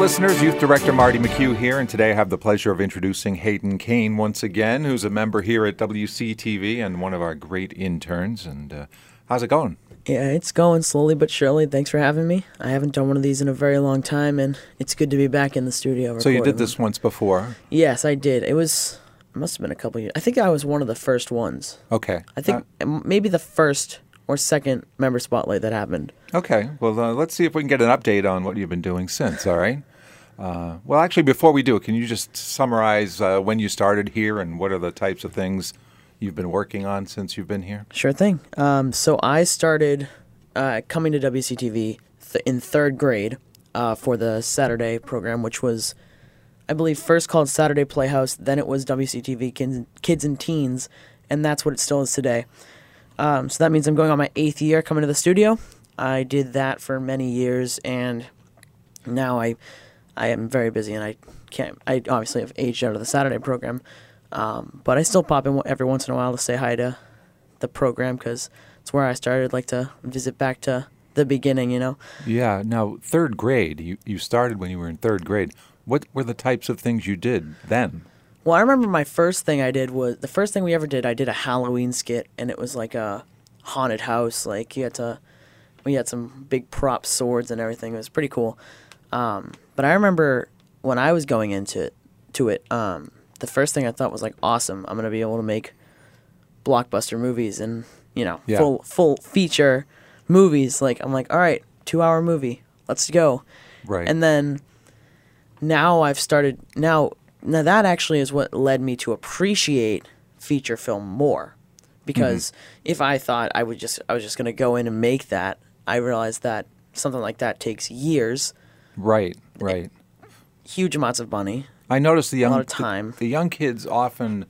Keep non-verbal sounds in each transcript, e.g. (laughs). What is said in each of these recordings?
listeners. Youth Director Marty McHugh here, and today I have the pleasure of introducing Hayden Kane once again, who's a member here at WCTV and one of our great interns. And uh, how's it going? Yeah, it's going slowly but surely. Thanks for having me. I haven't done one of these in a very long time, and it's good to be back in the studio. So you did this once before. Yes, I did. It was it must have been a couple years. I think I was one of the first ones. Okay. I think m maybe the first or second member spotlight that happened. Uh, okay. Well, uh, let's see if we can get an update on what you've been doing since. All right. Uh, well, actually, before we do can you just summarize uh, when you started here and what are the types of things you've been working on since you've been here? Sure thing. Um, so I started uh, coming to WCTV th- in third grade uh, for the Saturday program, which was, I believe, first called Saturday Playhouse. Then it was WCTV Kids, Kids and Teens, and that's what it still is today. Um, so that means I'm going on my eighth year coming to the studio. I did that for many years, and now I, I am very busy, and I can't. I obviously have aged out of the Saturday program, um, but I still pop in every once in a while to say hi to the program because it's where I started. I'd like to visit back to the beginning, you know. Yeah. Now, third grade, you, you started when you were in third grade. What were the types of things you did then? Well, I remember my first thing I did was the first thing we ever did. I did a Halloween skit, and it was like a haunted house. Like you had to, we had some big prop swords and everything. It was pretty cool. Um, but I remember when I was going into it, to it, um, the first thing I thought was like, awesome. I'm gonna be able to make blockbuster movies and you know Yeah. full full feature movies. Like I'm like, all right, two hour movie, let's go. Right. And then now I've started now now that actually is what led me to appreciate feature film more. Because if I thought I would just I was just gonna go in and make that, I realized that something like that takes years, right. Right. huge amounts of money. I noticed the young lot of time. The, the young kids often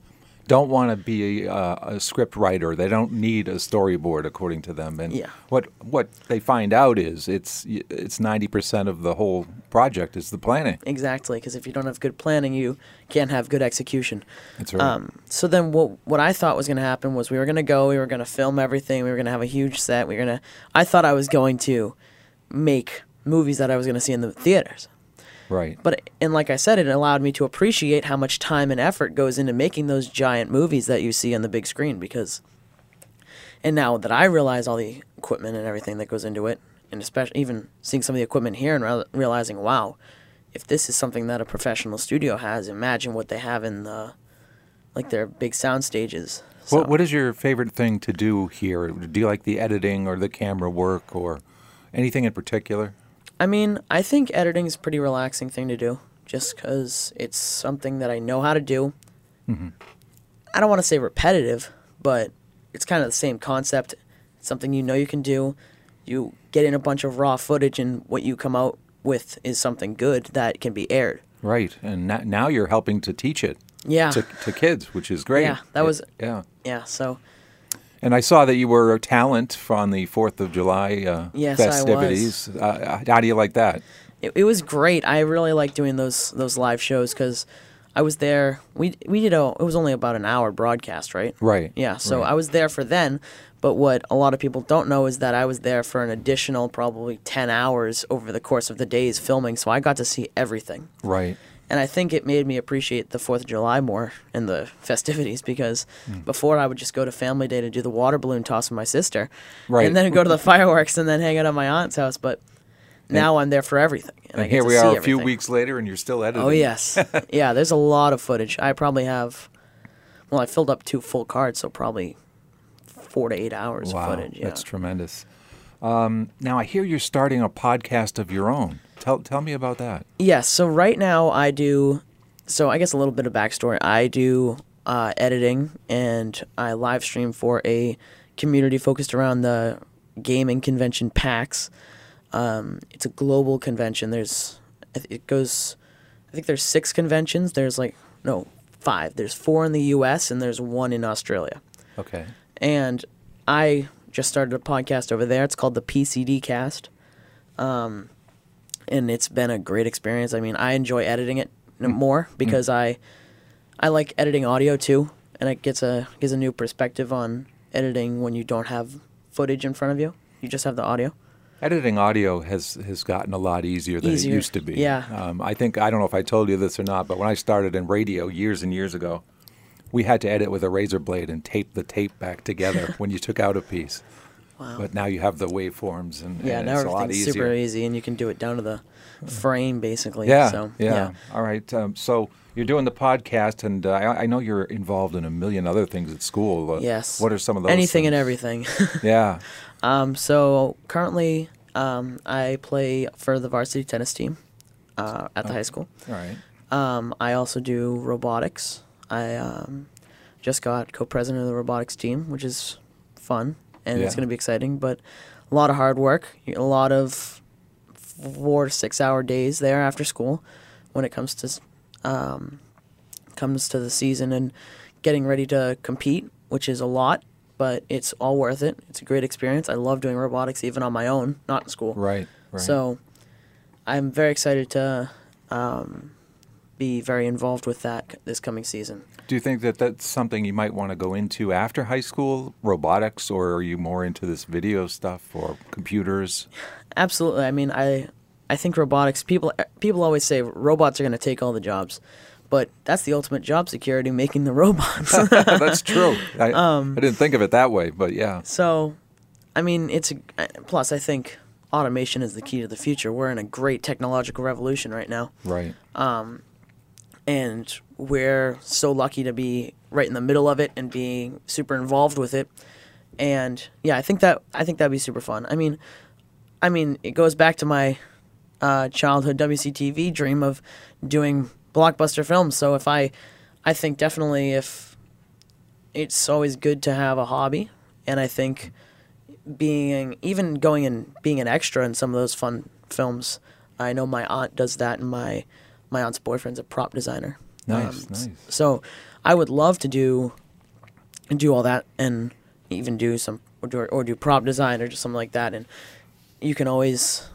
don't want to be a, a script writer. They don't need a storyboard, according to them. And Yeah. what what they find out is it's it's ninety percent of the whole project is the planning. Exactly, because if you don't have good planning, you can't have good execution. That's right. Um, so then, what what I thought was going to happen was we were going to go, we were going to film everything, we were going to have a huge set. We were going to. I thought I was going to make movies that I was going to see in the theaters. right. But and like I said, it allowed me to appreciate how much time and effort goes into making those giant movies that you see on the big screen. Because, and now that I realize all the equipment and everything that goes into it, and especially even seeing some of the equipment here and re- realizing, wow, if this is something that a professional studio has, imagine what they have in the, like their big sound stages. So, What what is your favorite thing to do here? Do you like the editing or the camera work or anything in particular? I mean, I think editing is a pretty relaxing thing to do, just because it's something that I know how to do. Mm-hmm. I don't want to say repetitive, but it's kind of the same concept. It's something you know you can do. You get in a bunch of raw footage, and what you come out with is something good that can be aired. Right. And no- now you're helping to teach it Yeah, to, to kids, which is great. Yeah, that was- yeah. yeah. So And I saw that you were a talent on the Fourth of July uh, Yes, I was. festivities. Uh, how do you like that? it, it was great. I really like doing those those live shows because I was there. We we did a. It was only about an hour broadcast, right? Right. Yeah, so right. I was there for then, but what a lot of people don't know is that I was there for an additional probably 10 hours over the course of the days filming, so I got to see everything. Right. And I think it made me appreciate the 4th of July more and the (laughs) festivities because Hmm. before I would just go to family day to do the water balloon toss with my sister. Right. And then go to the (laughs) fireworks and then hang out at my aunt's house, but now I'm there for everything. And get here we are a few weeks later, and you're still editing. Oh yes, (laughs) yeah. There's a lot of footage. I probably have. Well, I filled up two full cards, so probably four to eight hours Wow, of footage. Yeah. that's tremendous. Um, now I hear you're starting a podcast of your own. Tell tell me about that. Yes. So right now I do. So I guess a little bit of backstory. I do uh, editing and I live stream for a community focused around the gaming convention PAX. Um, it's a global convention. There's it goes. I think there's six conventions. There's like no five. There's four in the U.S. and there's one in Australia. Okay. and I just started a podcast over there. It's called the PCD Cast, um, and it's been a great experience. I mean, I enjoy editing it more because I I like editing audio too, and it gets a gives a new perspective on editing when you don't have footage in front of you. You just have the audio. Editing audio has has gotten a lot easier than Easier, it used to be. yeah. Um, I think I don't know if I told you this or not, but when I started in radio years and years ago, we had to edit with a razor blade and tape the tape back together (laughs) when you took out a piece. Wow. But now you have the waveforms and, yeah, and now it's a lot everything's super easy, and you can do it down to the frame basically. Yeah, So yeah. All right. Um, so you're doing the podcast, and uh, I, I know you're involved in a million other things at school. Uh, Yes. What are some of those? Anything and everything. (laughs) Yeah. Um, so currently, um, I play for the varsity tennis team uh, at the high school. All right. Um, I also do robotics. I um, just got co-president of the robotics team, which is fun and it's going to be exciting. But a lot of hard work, a lot of four to six hour days there after school when it comes to um, comes to the season and getting ready to compete, which is a lot, but it's all worth it. It's a great experience. I love doing robotics even on my own, not in school. Right. Right. So I'm very excited to um, be very involved with that this coming season. Do you think that that's something you might want to go into after high school, robotics, or are you more into this video stuff or computers? Absolutely. I mean, I I think robotics people eh, people always say robots are going to take all the jobs. But that's the ultimate job security (laughs) making the robots. (laughs) that's true. I, (laughs) Um, I didn't think of it that way, but yeah. so, I mean, it's a, eh, plus I think automation is the key to the future. We're in a great technological revolution right now. Right. Um, and we're so lucky to be right in the middle of it and being super involved with it. And yeah, I think that I think that'd be super fun. I mean, I mean, it goes back to my uh, childhood WCTV dream of doing blockbuster films. So if I, I think definitely if it's always good to have a hobby, and I think being even going and being an extra in some of those fun films. I know my aunt does that, and my my aunt's boyfriend's a prop designer. Nice, Um, nice. So I would love to do do all that, and even do some or do, or do prop design or just something like that. And you can always,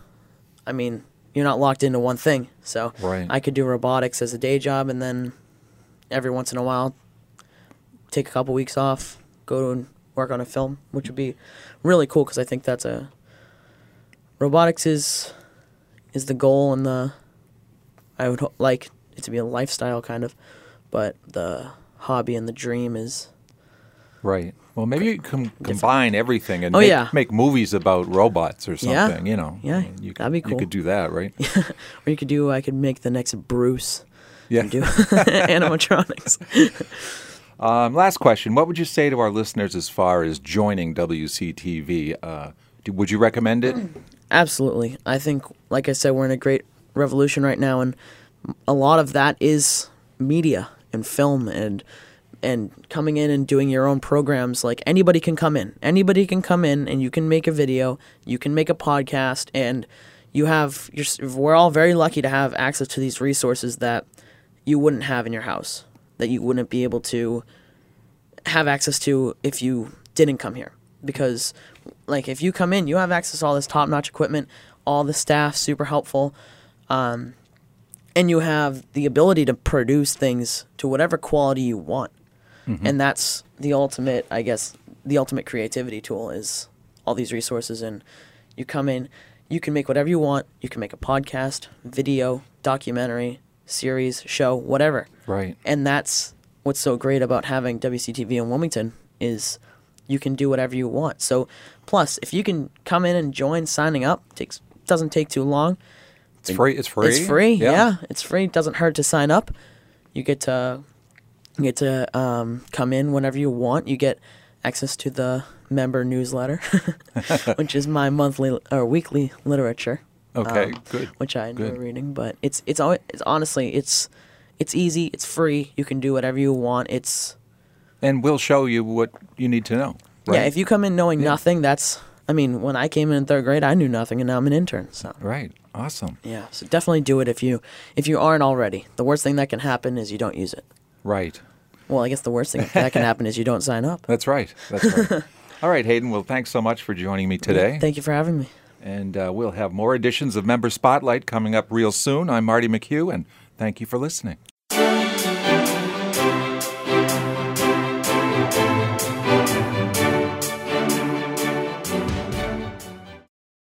I mean, you're not locked into one thing. So Right. I could do robotics as a day job, and then every once in a while take a couple weeks off, go and work on a film, which would be really cool because I think that's a robotics is is the goal and the I would like it to be a lifestyle kind of, but the hobby and the dream is Right. Well, maybe you can combine everything and Oh, make, yeah. make movies about robots or something. Yeah. You know. Yeah, you that'd be cool. You could do that, right? (laughs) or you could do I could make the next Bruce Yeah. and do (laughs) (laughs) animatronics. Um, last question: What would you say to our listeners as far as joining WCTV? Uh, do, would you recommend it? Absolutely. I think, like I said, we're in a great revolution right now, and a lot of that is media and film and and coming in and doing your own programs. Like anybody can come in. Anybody can come in, and you can make a video. You can make a podcast, and you have. You're, we're all very lucky to have access to these resources that you wouldn't have in your house. That you wouldn't be able to have access to if you didn't come here because like if you come in you have access to all this top-notch equipment all the staff super helpful um, and you have the ability to produce things to whatever quality you want and that's the ultimate i guess the ultimate creativity tool is all these resources and you come in you can make whatever you want you can make a podcast video documentary series show whatever Right. and that's what's so great about having WCTV in Wilmington is you can do whatever you want. So plus if you can come in and join signing up takes doesn't take too long. It's free. It's free. It's free. Yeah. it's free. It doesn't hurt to sign up. You get to you get to um, come in whenever you want. You get access to the member newsletter, (laughs) which is my monthly or weekly literature Okay. um, good. which I enjoy Good. reading. But it's it's always it's honestly it's it's easy. It's free. You can do whatever you want. It's And we'll show you what you need to know. Right. yeah. If you come in knowing nothing, that's I mean, when I came in in third grade, I knew nothing, and now I'm an intern. So Right. Awesome. yeah, so definitely do it if you if you aren't already. The worst thing that can happen is you don't use it. Right. Well, I guess the worst thing that can happen is you don't sign up. (laughs) That's right. That's right. (laughs) All right, Hayden. Well, thanks so much for joining me today. Thank you for having me. And uh, we'll have more editions of Member Spotlight coming up real soon. I'm Marty McHugh, and thank you for listening.